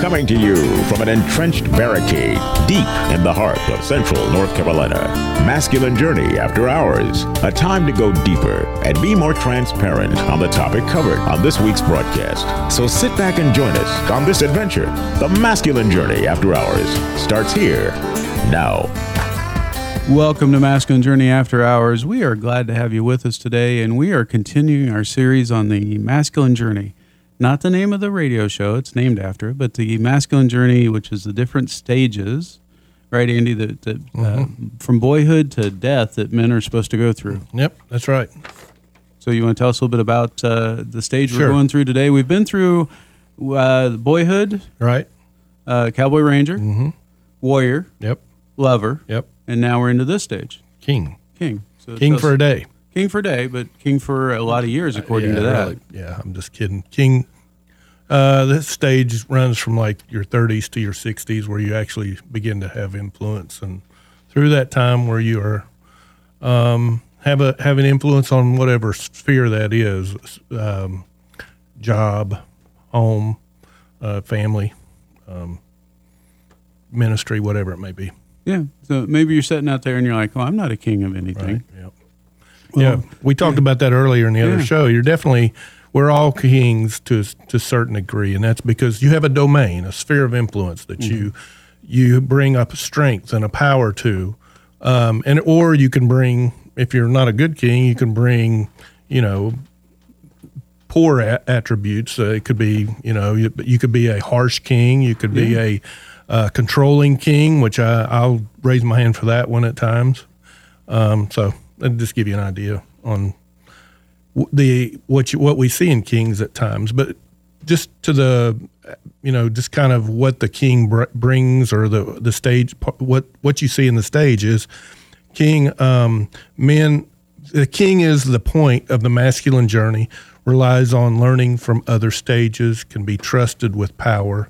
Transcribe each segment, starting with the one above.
Coming to you from an entrenched barricade deep in the heart of central North Carolina. Masculine Journey After Hours. A time to go deeper and be more transparent on the topic covered on this week's broadcast. So sit back and join us on this adventure. The Masculine Journey After Hours starts here now. Welcome to Masculine Journey After Hours. We are glad to have you with us today, and we are continuing our series on the masculine journey. Not the name of the radio show, it's named after it, but the masculine journey, which is the different stages, right, Andy, that, that uh, Mm-hmm. from boyhood to death that men are supposed to go through. Yep, that's right. So, you want to tell us a little bit about uh, the stage Sure. we're going through today? We've been through uh, boyhood, Right. uh, cowboy ranger, Mm-hmm. warrior, Yep. lover, Yep. and now we're into this stage, King. king. So King for a day. King for a day, but king for a lot of years, according yeah, to that. really. Yeah, I'm just kidding. King. Uh, this stage runs from like your 30s to your 60s, where you actually begin to have influence, and through that time, where you are um, have a have an influence on whatever sphere that is, um, job, home, uh, family, um, ministry, whatever it may be. Yeah. So maybe you're sitting out there and you're like, "Oh, I'm not a king of anything." Yep. Yeah, we talked about that earlier in the other Yeah. show. You're definitely we're all kings to to a certain degree, and that's because you have a domain, a sphere of influence that you you bring up strength and a power to, um, and or you can bring if you're not a good king, you can bring you know poor a- attributes. Uh, it could be, you know, you, you could be a harsh king. You could be a uh, controlling king, which I, I'll raise my hand for that one at times. Um, so that'll just give you an idea on the what you, what we see in kings at times, but just to the you know just kind of what the king br- brings or the the stage what what you see in the stage is king um, men the king is the point of the masculine journey relies on learning from other stages can be trusted with power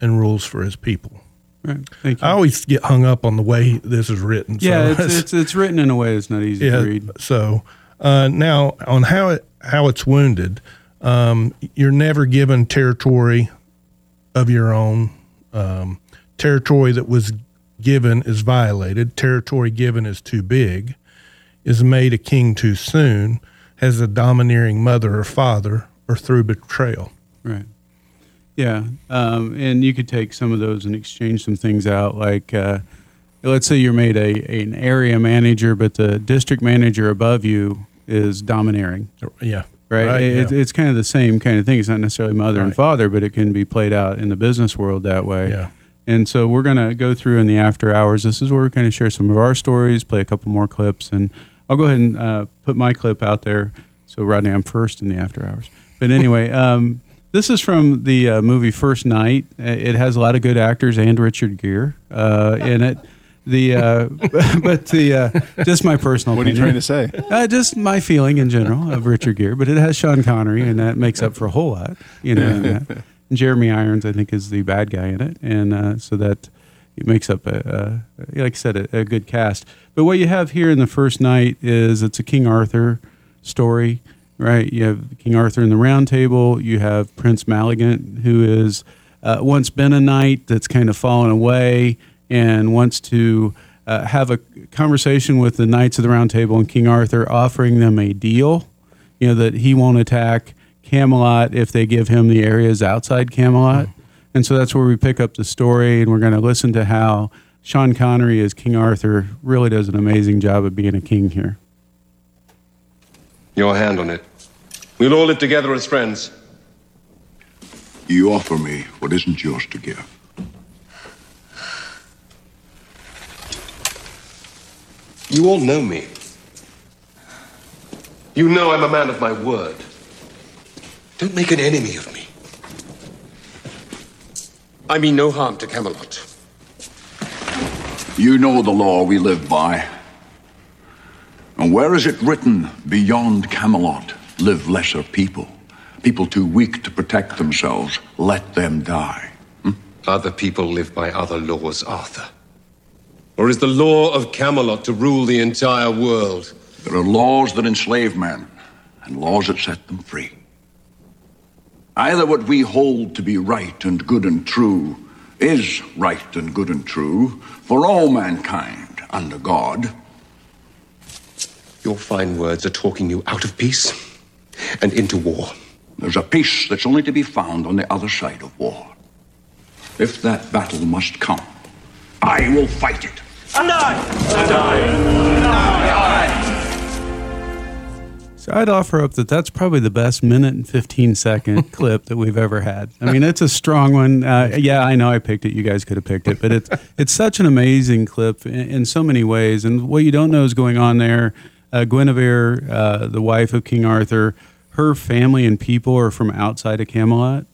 and rules for his people Right. Thank you. i always get hung up on the way this is written yeah, so it's, it's it's written in a way that's not easy yeah. to read. So uh, now on how it how it's wounded, um, you're never given territory of your own. Um, territory that was given is violated. Territory given is too big. Is made a king too soon. Has a domineering mother or father, or through betrayal. Right. Yeah, um, and you could take some of those and exchange some things out. Like, uh, let's say you're made a an area manager, but the district manager above you is domineering. Yeah. Right. It, yeah. It's kind of the same kind of thing. It's not necessarily mother and father, but it can be played out in the business world that way. Yeah. And so we're going to go through in the after hours. This is where we kind of share some of our stories, play a couple more clips, and I'll go ahead and uh, put my clip out there. So Rodney, I'm first in the after hours. But anyway, um, this is from the uh, movie First Knight. Uh, It has a lot of good actors and Richard Gere uh, in it. The uh, but the uh, just my personal. What are you trying to say? Uh, just my feeling in general of Richard Gere, but it has Sean Connery, and that makes up for a whole lot, you know. in that. And Jeremy Irons, I think, is the bad guy in it, and uh, so that it makes up a, a like I said, a, a good cast. But what you have here in the First Knight is it's a King Arthur story, right? You have King Arthur in the Round Table. You have Prince Malagant, who is uh, once been a knight that's kind of fallen away and wants to uh, have a conversation with the Knights of the Round Table and King Arthur, offering them a deal. You know that he won't attack Camelot if they give him the areas outside Camelot, and so that's where we pick up the story, and we're going to listen to how Sean Connery as King Arthur really does an amazing job of being a king here. Your hand on it. We'll all live together as friends. You offer me what isn't yours to give. You all know me. You know I'm a man of my word. Don't make an enemy of me. I mean no harm to Camelot. You know the law we live by. And where is it written, beyond Camelot live lesser people? People too weak to protect themselves, let them die. Hmm? Other people live by other laws, Arthur. Or is the law of Camelot to rule the entire world? There are laws that enslave men, and laws that set them free. Either what we hold to be right and good and true is right and good and true for all mankind under God, Your fine words are talking you out of peace and into war. There's a peace that's only to be found on the other side of war. If that battle must come, I will fight it. And I die. So I'd offer up that that's probably the best minute and 15 second clip that we've ever had. I mean, it's a strong one. Uh, yeah, I know I picked it. You guys could have picked it, but it's it's such an amazing clip in, in so many ways. And what you don't know is going on there. Uh, Guinevere, uh, the wife of King Arthur, her family and people are from outside of Camelot,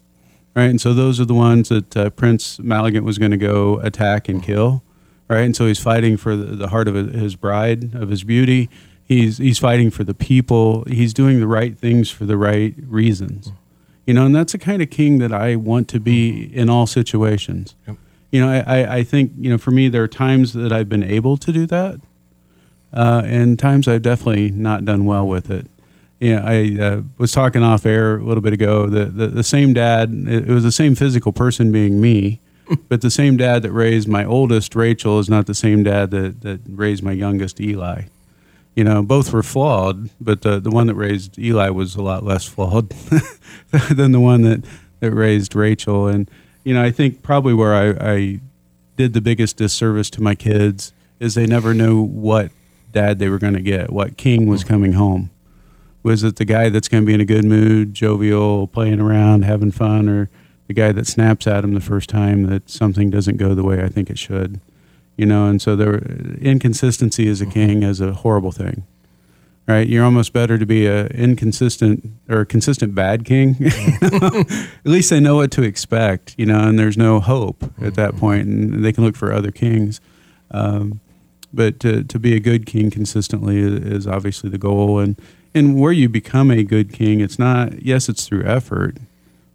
right? And so those are the ones that uh, Prince Malagant was going to go attack and kill, right? And so he's fighting for the, the heart of his bride, of his beauty. He's he's fighting for the people. He's doing the right things for the right reasons, you know. And that's the kind of king that I want to be in all situations. You know, I, I, I think you know for me there are times that I've been able to do that, uh, and times I've definitely not done well with it. Yeah, I uh, was talking off air a little bit ago. The, the the same dad, it was the same physical person being me, but the same dad that raised my oldest Rachel is not the same dad that that raised my youngest Eli. You know, both were flawed, but the the one that raised Eli was a lot less flawed than the one that that raised Rachel. And you know, I think probably where I, I did the biggest disservice to my kids is they never knew what dad they were going to get, what king was hmm. coming home. Was it the guy that's going to be in a good mood, jovial, playing around, having fun, or the guy that snaps at him the first time that something doesn't go the way I think it should? You know, and so there inconsistency as a hmm. king is a horrible thing. Right, you're almost better to be a inconsistent or consistent bad king. at least they know what to expect, you know, and there's no hope at that hmm. point, and they can look for other kings. Um, but to, to be a good king consistently is, obviously the goal. And and where you become a good king it's not yes it's through effort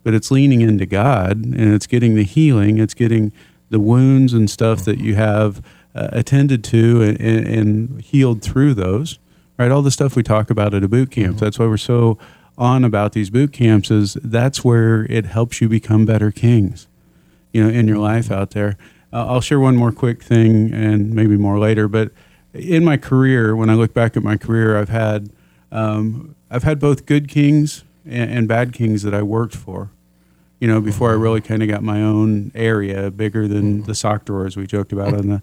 but it's leaning into god and it's getting the healing. It's getting the wounds and stuff that you have uh, attended to and, and, and healed through those right? All the stuff we talk about at a boot camp. That's why we're so on about these boot camps is that's where it helps you become better kings you know in your life out there uh, I'll share one more quick thing and maybe more later. But in my career, when I look back at my career, I've had um, I've had both good kings and, and bad kings that I worked for. You know, before I really kind of got my own area bigger than the sock drawer, as we joked about on the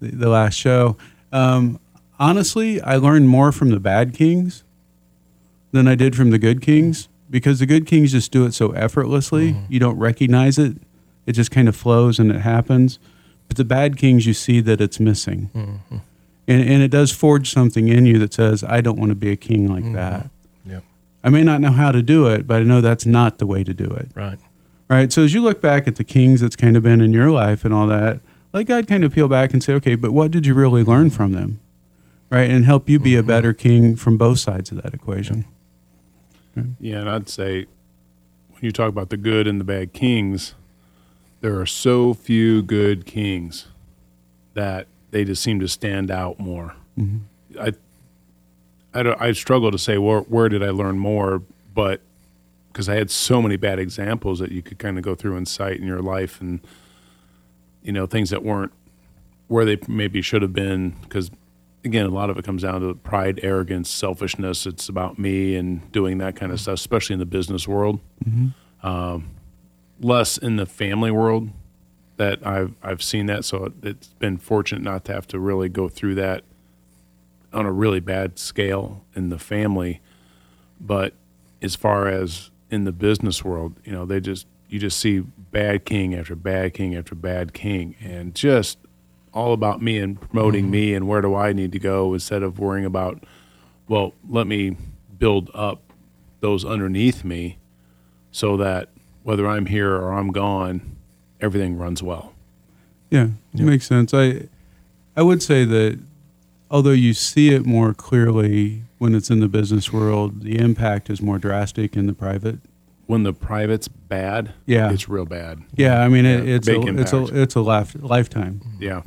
the, the last show. Um, honestly, I learned more from the bad kings than I did from the good kings because the good kings just do it so effortlessly. You don't recognize it it just kind of flows and it happens. But the bad kings, you see that it's missing. Mm-hmm. And, and it does forge something in you that says, I don't want to be a king like mm-hmm. that. Yep. I may not know how to do it, but I know that's not the way to do it. Right. Right. So as you look back at the kings that's kind of been in your life and all that, let God kind of peel back and say, okay, but what did you really learn from them? Right. And help you be a mm-hmm. better king from both sides of that equation. Yeah, and I'd say when you talk about the good and the bad kings, there are so few good kings that they just seem to stand out more. I, I, don't, I struggle to say where, where did I learn more, but because I had so many bad examples that you could kind of go through and cite in your life, and you know things that weren't where they maybe should have been. Because again, a lot of it comes down to pride, arrogance, selfishness. It's about me and doing that kind of stuff, especially in the business world. Um, less in the family world that I've I've seen that. So it's been fortunate not to have to really go through that on a really bad scale in the family. But as far as in the business world, you know, they just you just see bad king after bad king after bad king, and just all about me and promoting mm-hmm. me and where do I need to go instead of worrying about, well, let me build up those underneath me so that whether I'm here or I'm gone, everything runs well. Yeah, it makes sense. I I would say that although you see it more clearly when it's in the business world, the impact is more drastic in the private. When the private's bad, Yeah. it's real bad. Yeah, I mean it, Yeah, it's a, it's a it's a life, lifetime, Yeah,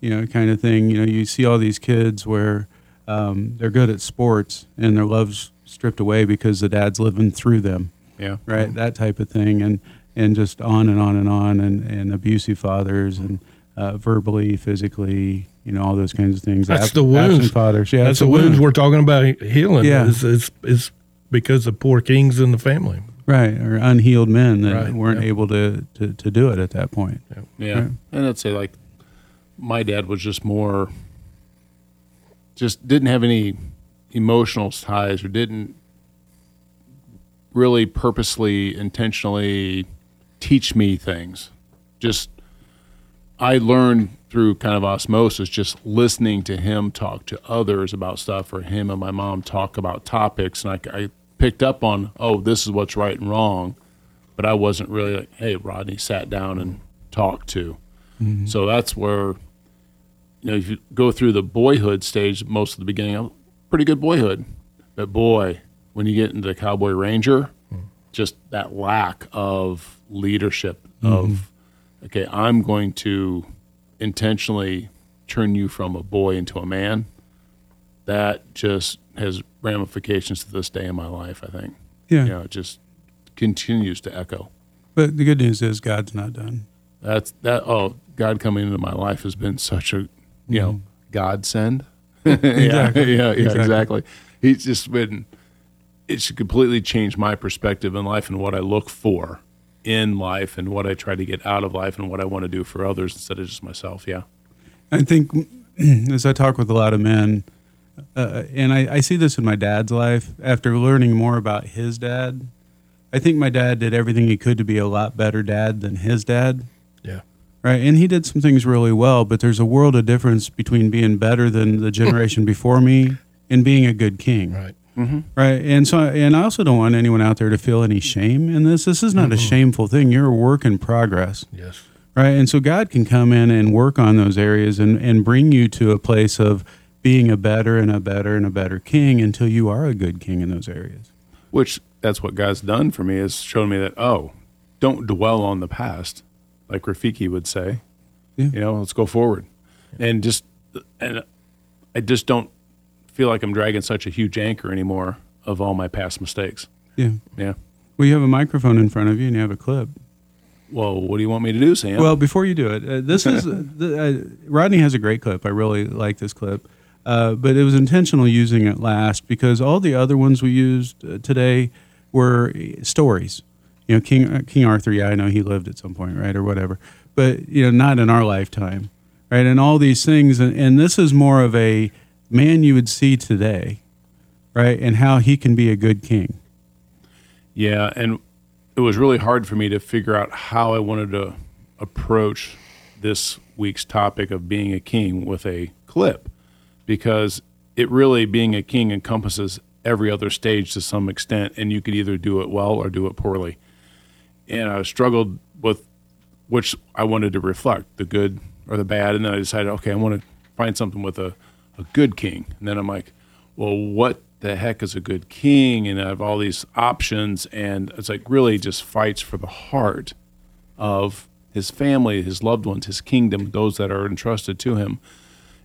you know, kind of thing. You know, you see all these kids where um, they're good at sports and their love's stripped away because the dad's living through them. Yeah, right? That type of thing, and and just on and on and on, and, and abusive fathers, and uh, verbally, physically, you know, all those kinds of things. That's Ab- the wounds. fathers. Yeah, That's the a wounds wound. we're talking about healing. Yeah. Is, is, is because of poor kings in the family. right? Or unhealed men that Right, weren't yeah. able to, to to do it at that point. yeah. Right. And I'd say like my dad was just more, just didn't have any emotional ties or didn't really purposely, intentionally teach me things. Just I learned through kind of osmosis, just listening to him talk to others about stuff, or him and my mom talk about topics, and I, I picked up on, oh, this is what's right and wrong, but I wasn't really like, hey, Rodney, sat down and talked to. Mm-hmm. So that's where, you know, if you go through the boyhood stage, most of the beginning, pretty good boyhood, but boy, when you get into the Cowboy Ranger, just that lack of leadership of okay i'm going to intentionally turn you from a boy into a man that just has ramifications to this day in my life i think Yeah. you know it just continues to echo But the good news is God's not done. that's that oh god coming into my life has been such a you know mm-hmm. godsend yeah, Exactly. yeah yeah Exactly. exactly he's just been it's completely changed my perspective in life and what i look for in life and what i try to get out of life and what i want to do for others instead of just myself yeah I think as I talk with a lot of men, uh, and I, I see this in my dad's life, after learning more about his dad, I think my dad did everything he could to be a lot better dad than his dad. Yeah. Right. And he did some things really well, but there's a world of difference between being better than the generation before me and being a good king. Right. Mm-hmm. Right. And so, and I also don't want anyone out there to feel any shame in this. This is not a shameful thing. You're a work in progress. Yes. Right. And so God can come in and work on those areas and, and bring you to a place of being a better and a better and a better king until you are a good king in those areas. which that's what god's done for me is shown me that oh don't dwell on the past like rafiki would say Yeah. you know let's go forward and just and i just don't feel like i'm dragging such a huge anchor anymore of all my past mistakes Yeah. yeah Well, you have a microphone in front of you and you have a clip. well what do you want me to do sam Well, before you do it, uh, this is uh, the, uh, Rodney has a great clip. I really like this clip, uh, but it was intentional using it last because all the other ones we used uh, today were uh, stories. You know, King uh, King Arthur. Yeah, I know he lived at some point, right, or whatever, but you know, not in our lifetime, right? And all these things, and, and this is more of a man you would see today, right, and how he can be a good king. Yeah, and it was really hard for me to figure out how I wanted to approach this week's topic of being a king with a clip because it really being a king encompasses every other stage to some extent and you could either do it well or do it poorly. And I struggled with which I wanted to reflect, the good or the bad, and then I decided, okay, I want to find something with a, a good king. And then I'm like, well, what the heck is a good king? And I have all these options, and it's like really just fights for the heart of his family, his loved ones, his kingdom, those that are entrusted to him.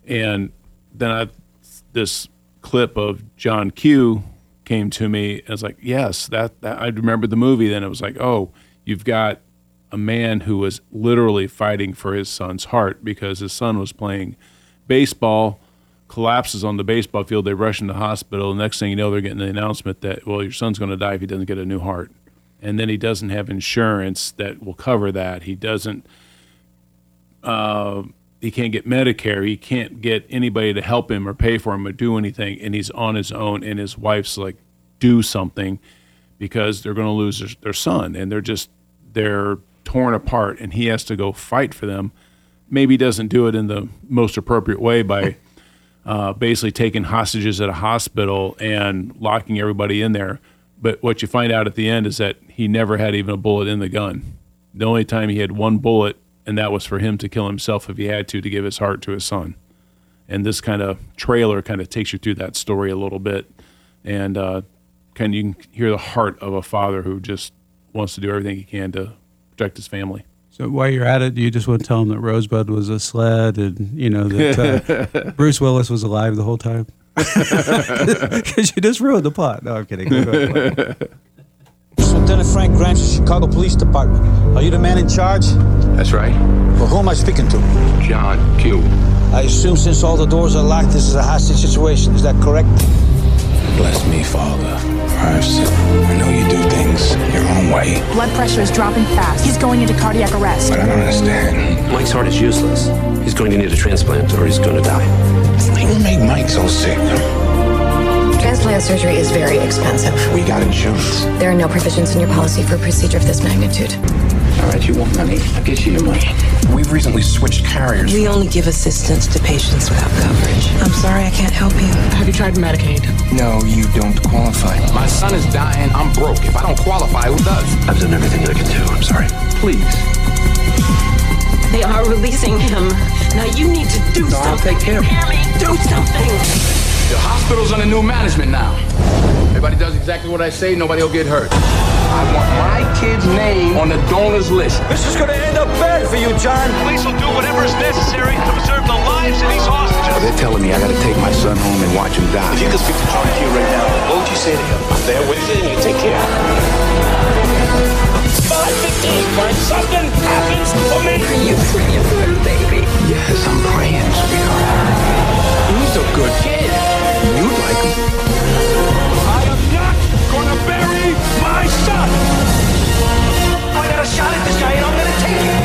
And then I, this clip of John Q came to me. I was like, yes, that, that I remember the movie. Then it was like, oh, you've got a man who was literally fighting for his son's heart because his son was playing baseball, collapses on the baseball field. They rush into the hospital. The Next thing you know, they're getting the announcement that, well, your son's going to die if he doesn't get a new heart. And then he doesn't have insurance that will cover that. He doesn't, uh, he can't get Medicare. He can't get anybody to help him or pay for him or do anything. And he's on his own. And his wife's like, do something because they're going to lose their, their son. And they're just, they're torn apart. And he has to go fight for them. Maybe he doesn't do it in the most appropriate way by uh, basically taking hostages at a hospital and locking everybody in there. But what you find out at the end is that he never had even a bullet in the gun. The only time he had one bullet, and that was for him to kill himself if he had to, to give his heart to his son. and this kind of trailer kind of takes you through that story a little bit, and uh, kind of you can hear the heart of a father who just wants to do everything he can to protect his family. So while you're at it, do you just want to tell them that Rosebud was a sled, and you know that uh, Bruce Willis was alive the whole time? Because you just ruined the plot. No, I'm kidding. Lieutenant Frank Grimes, of Chicago Police Department. Are you the man in charge? That's right. Well, who am I speaking to? John Q. I assume since all the doors are locked, this is a hostage situation. Is that correct? Bless me, Father, for I've sinned. I know you do things your own way, Blood pressure is dropping fast. He's going into cardiac arrest. but I don't understand. Mike's heart is useless. He's going to need a transplant or he's going to die. What make Mike so sick? Transplant surgery is very expensive. We got insurance. There are no provisions in your policy for a procedure of this magnitude. All right, you want money? I'll get you your money. We've recently switched carriers. We only give assistance to patients without coverage. I'm sorry, I can't help you. Have you tried Medicaid? No, you don't qualify. My son is dying. I'm broke. If I don't qualify, who does? I've done everything I can do. I'm sorry. Please. They are releasing him. Now you need to do No, I'll take care of it. Hear me? Do something. The under new management now. Everybody does exactly what I say. Nobody will get hurt. I want my kid's name on the donors list. This is gonna end up bad for you, John. Police will do whatever is necessary to preserve the lives of these hostages. They're telling me I gotta take my son home and watch him die. If you could speak to John Q right now, what would you say to him? I'm there with you and you take care of him. But when something happens to me, You praying for him, baby. Yes, I'm praying, sweetheart. He's a good kid. You'd like him. I am not gonna bury my son. I got a shot at this guy and I'm gonna take it.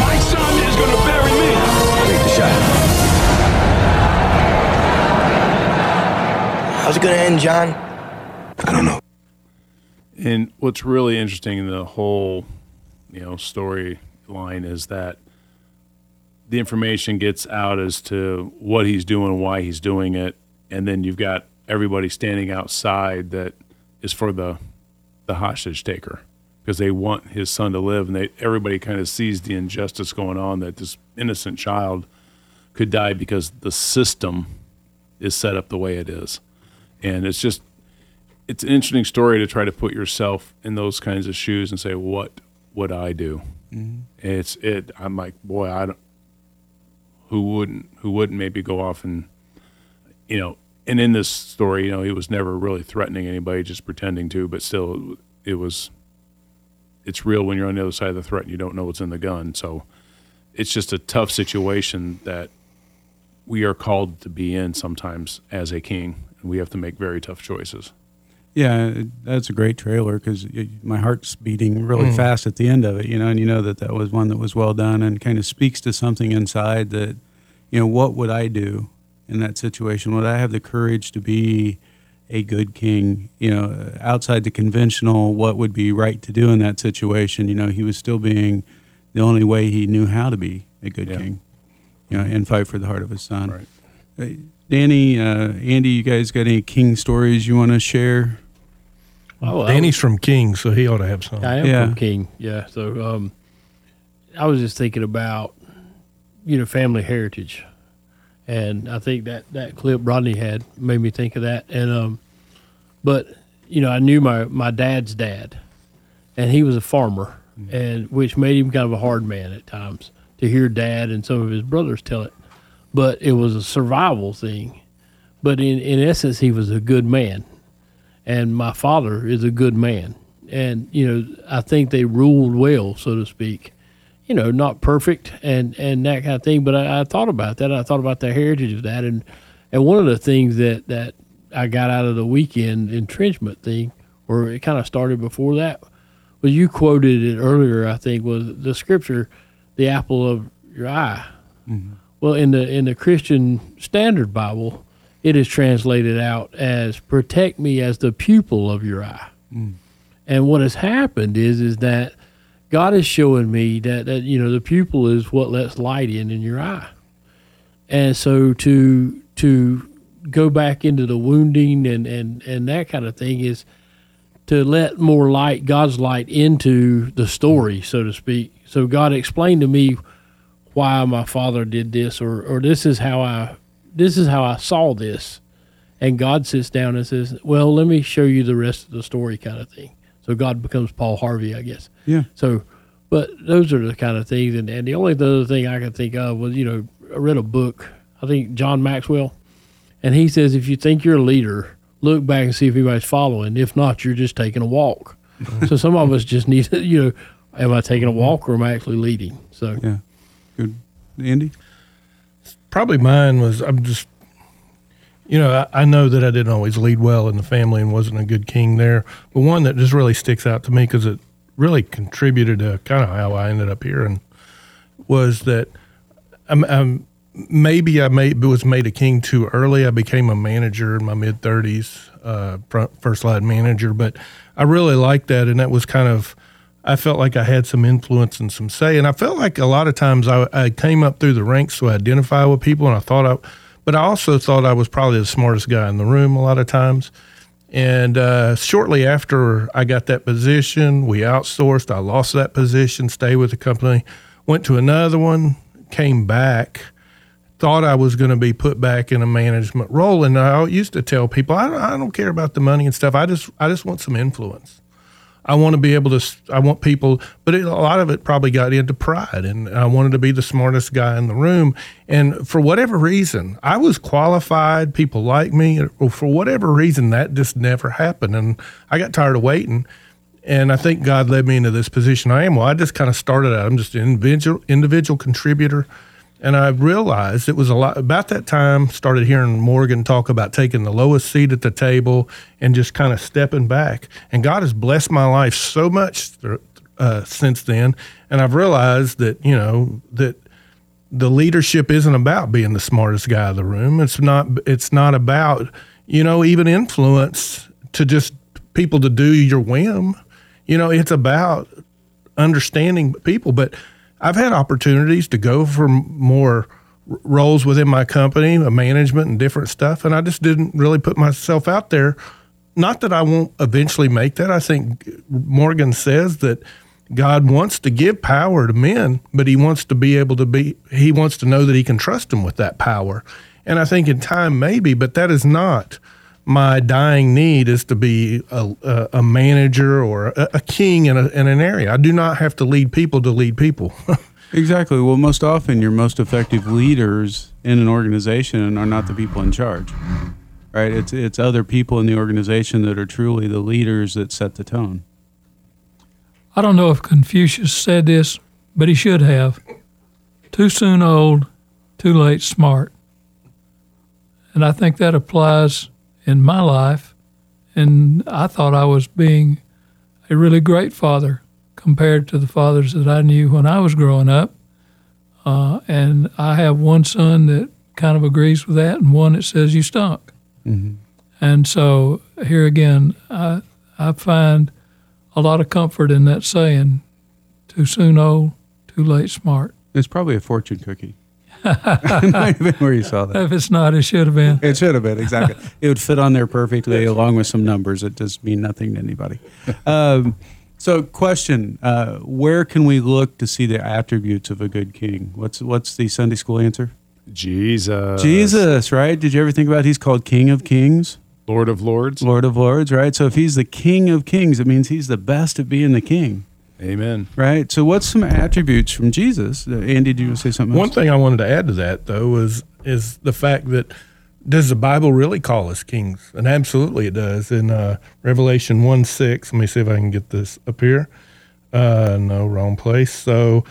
My son is gonna bury me. Take the shot. How's it gonna end, John? I don't know. And what's really interesting in the whole, you know, storyline is that the information gets out as to what he's doing, and why he's doing it, and then you've got everybody standing outside that is for the the hostage taker because they want his son to live, and they everybody kind of sees the injustice going on that this innocent child could die because the system is set up the way it is, and it's just it's an interesting story to try to put yourself in those kinds of shoes and say, what would I do? Mm-hmm. It's it. I'm like, boy, I don't. Who wouldn't? Who wouldn't maybe go off and, you know, and in this story, you know, he was never really threatening anybody, just pretending to, but still, it was. It's real when you're on the other side of the threat and you don't know what's in the gun. So, it's just a tough situation that we are called to be in sometimes as a king, and we have to make very tough choices. Yeah, that's a great trailer because my heart's beating really Mm. fast at the end of it, you know, and you know that that was one that was well done and kind of speaks to something inside that, you know, what would I do in that situation? Would I have the courage to be a good king? You know, outside the conventional, what would be right to do in that situation? You know, he was still being the only way he knew how to be a good Yeah. king, you know, and fight for the heart of his son. Right. Uh, Danny, uh, Andy, you guys got any king stories you want to share? Oh, Danny's from King, so he ought to have some. I am Yeah. from King. Yeah. So um, I was just thinking about, you know, family heritage. And I think that, that clip Rodney had made me think of that. And, um, but, you know, I knew my, my dad's dad, and he was a farmer, and which made him kind of a hard man at times to hear dad and some of his brothers tell it. But it was a survival thing. But in, in essence, he was a good man and my father is a good man. And you know, I think they ruled well, so to speak. You know, not perfect and and that kind of thing. But I, I thought about that. I thought about the heritage of that, and and one of the things that that I got out of the weekend entrenchment thing, or it kind of started before that, was you quoted it earlier. I think was the scripture, the apple of your eye. Mm-hmm. Well, in the in the Christian Standard Bible, it is translated out as "protect me as the pupil of your eye." Mm. And what has happened is is that God is showing me that that you know the pupil is what lets light in in your eye, and so to to go back into the wounding and and and that kind of thing is to let more light, God's light, into the story, so to speak. So God explained to me why my father did this, or or this is how I this is how I saw this. And God sits down and says, Well, let me show you the rest of the story, kind of thing. So God becomes Paul Harvey, I guess. Yeah. So, but those are the kind of things. And, and the only other thing I can think of was, you know, I read a book, I think John Maxwell, and he says, if you think you're a leader, look back and see if anybody's following. If not, you're just taking a walk. so some of us just need to, you know, am I taking a walk or am I actually leading? So, yeah. Good. Andy? Probably mine was, I'm just, you know, I, I know that I didn't always lead well in the family and wasn't a good king there. But one that just really sticks out to me because it really contributed to kind of how I ended up here and was that I'm, I'm maybe I made, was made a king too early. I became a manager in my mid 30s, uh, first line manager, but I really liked that. And that was kind of, I felt like I had some influence and some say. And I felt like a lot of times I, I came up through the ranks to identify with people. And I thought I, but I also thought I was probably the smartest guy in the room a lot of times. And uh, shortly after I got that position, we outsourced. I lost that position, stayed with the company, went to another one, came back, thought I was going to be put back in a management role. And I used to tell people, I don't, I don't care about the money and stuff. I just, I just want some influence. I want to be able to, I want people, but it, a lot of it probably got into pride. And I wanted to be the smartest guy in the room. And for whatever reason, I was qualified, people like me. Or for whatever reason, that just never happened. And I got tired of waiting. And I think God led me into this position I am. Well, I just kind of started out, I'm just an individual, individual contributor. And I realized it was a lot about that time, started hearing Morgan talk about taking the lowest seat at the table and just kind of stepping back. And God has blessed my life so much uh, since then. And I've realized that, you know, that the leadership isn't about being the smartest guy in the room. It's not, it's not about, you know, even influence to just people to do your whim. You know, it's about understanding people. But I've had opportunities to go for more roles within my company, a management and different stuff, and I just didn't really put myself out there. Not that I won't eventually make that. I think uh, Morgan says that God wants to give power to men, but he wants to be able to be he wants to know that he can trust them with that power. And I think in time maybe, but that is not my dying need is to be a, a, a manager or a, a king in, in an area. I do not have to lead people to lead people. exactly. Well, most often your most effective leaders in an organization are not the people in charge. Right? It's it's other people in the organization that are truly the leaders that set the tone. I don't know if Confucius said this, but he should have. Too soon old, too late smart. And I think that applies in my life. And I thought I was being a really great father compared to the fathers that I knew when I was growing up. Uh, and I have one son that kind of agrees with that, and one that says you stunk. Mm-hmm. And so here again, I I find a lot of comfort in that saying, "Too soon old, too late smart." It's probably a fortune cookie. Might have been where you saw that. If it's not, it should have been. It should have been exactly. it would fit on there perfectly, along with some numbers. It does mean nothing to anybody. Um, so, question: uh, Where can we look to see the attributes of a good king? What's what's the Sunday school answer? Jesus. Jesus, right? Did you ever think about he's called King of Kings? Lord of Lords. Lord of Lords, right? So if he's the King of Kings, it means he's the best at being the king. Amen. Right. So, what's some attributes from Jesus? Uh, Andy, do you want to say something? One else? thing I wanted to add to that, though, is is the fact that does the Bible really call us kings? And absolutely, it does. In uh, Revelation one six, let me see if I can get this up here. Uh, no, wrong place. So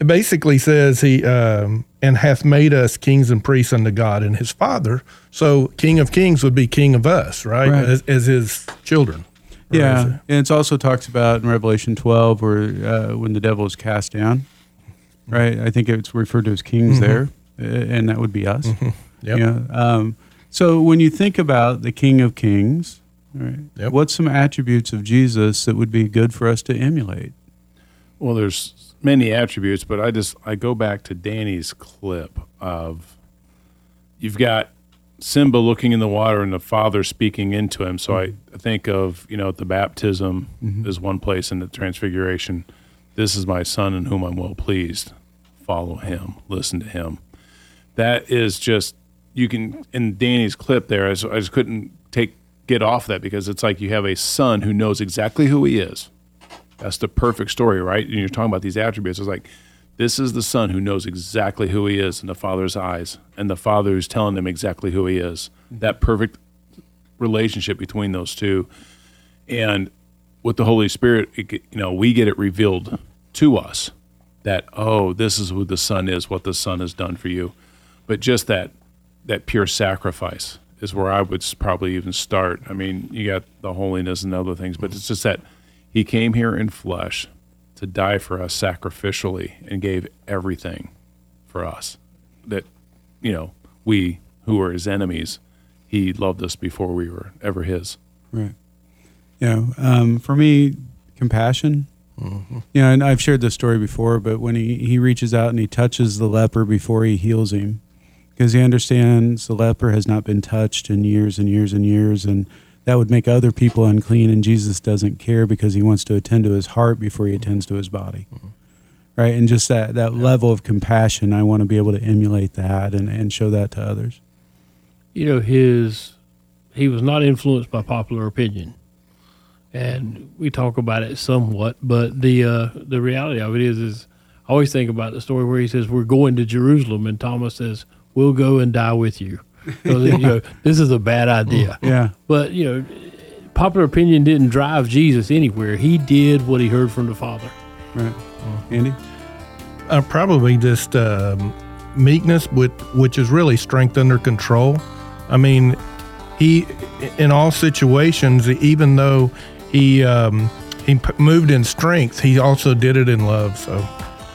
it basically says he um, and hath made us kings and priests unto God and His Father. So King of Kings would be King of us, right? Right. As, as His children. Yeah, a- and it's also talks about in Revelation 12 where uh, when the devil is cast down, right? I think it's referred to as kings Mhm. there, and that would be us. Mhm. Yep. Yeah. Um, so when you think about the King of Kings, right, Yep. what's some attributes of Jesus that would be good for us to emulate? Well, there's many attributes, but I just I go back to Danny's clip of you've got Simba looking in the water and the father speaking into him. So I, I think of you know the baptism Mhm. is one place in the transfiguration. This is my son in whom I'm well pleased. Follow him. Listen to him. That is just you can in Danny's clip there. I just, I just couldn't take get off that because it's like you have a son who knows exactly who he is. That's the perfect story, right? And you're talking about these attributes. It's like this is the son who knows exactly who he is in the father's eyes, and the father who's telling him exactly who he is. That perfect relationship between those two, and with the Holy Spirit, it, you know, we get it revealed to us that oh, this is who the son is, what the son has done for you. But just that that pure sacrifice is where I would probably even start. I mean, you got the holiness and other things, but it's just that he came here in flesh to die for us sacrificially and gave everything for us. That you know, we who were his enemies, he loved us before we were ever his. Right. You know, um, for me, compassion. You know, and I've shared this story before, but when he, he reaches out and he touches the leper before he heals him, because he understands the leper has not been touched in years and years and years, and that would make other people unclean, and Jesus doesn't care because he wants to attend to his heart before he attends to his body. Right. And just that, that level of compassion, I want to be able to emulate that and, and show that to others. you know his he was not influenced by popular opinion and we talk about it somewhat but the uh the reality of it is is i always think about the story where he says we're going to jerusalem and thomas says we'll go and die with you so you know this is a bad idea Yeah. but you know popular opinion didn't drive jesus anywhere he did what he heard from the father Right. Andy? Uh, probably just um, meekness, with, which is really strength under control. I mean, he, in all situations, even though he um, he p- moved in strength, he also did it in love. So,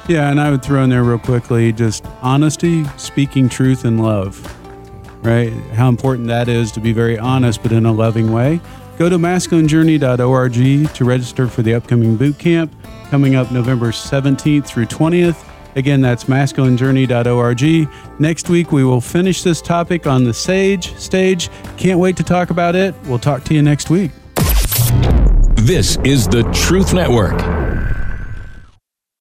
Yeah, and I would throw in there real quickly just honesty, speaking truth in love, right? How important that is to be very honest, but in a loving way. Go to masculinejourney.org to register for the upcoming boot camp coming up November 17th through 20th. Again, that's masculinejourney.org. Next week, we will finish this topic on the Sage stage. Can't wait to talk about it. We'll talk to you next week. This is the Truth Network.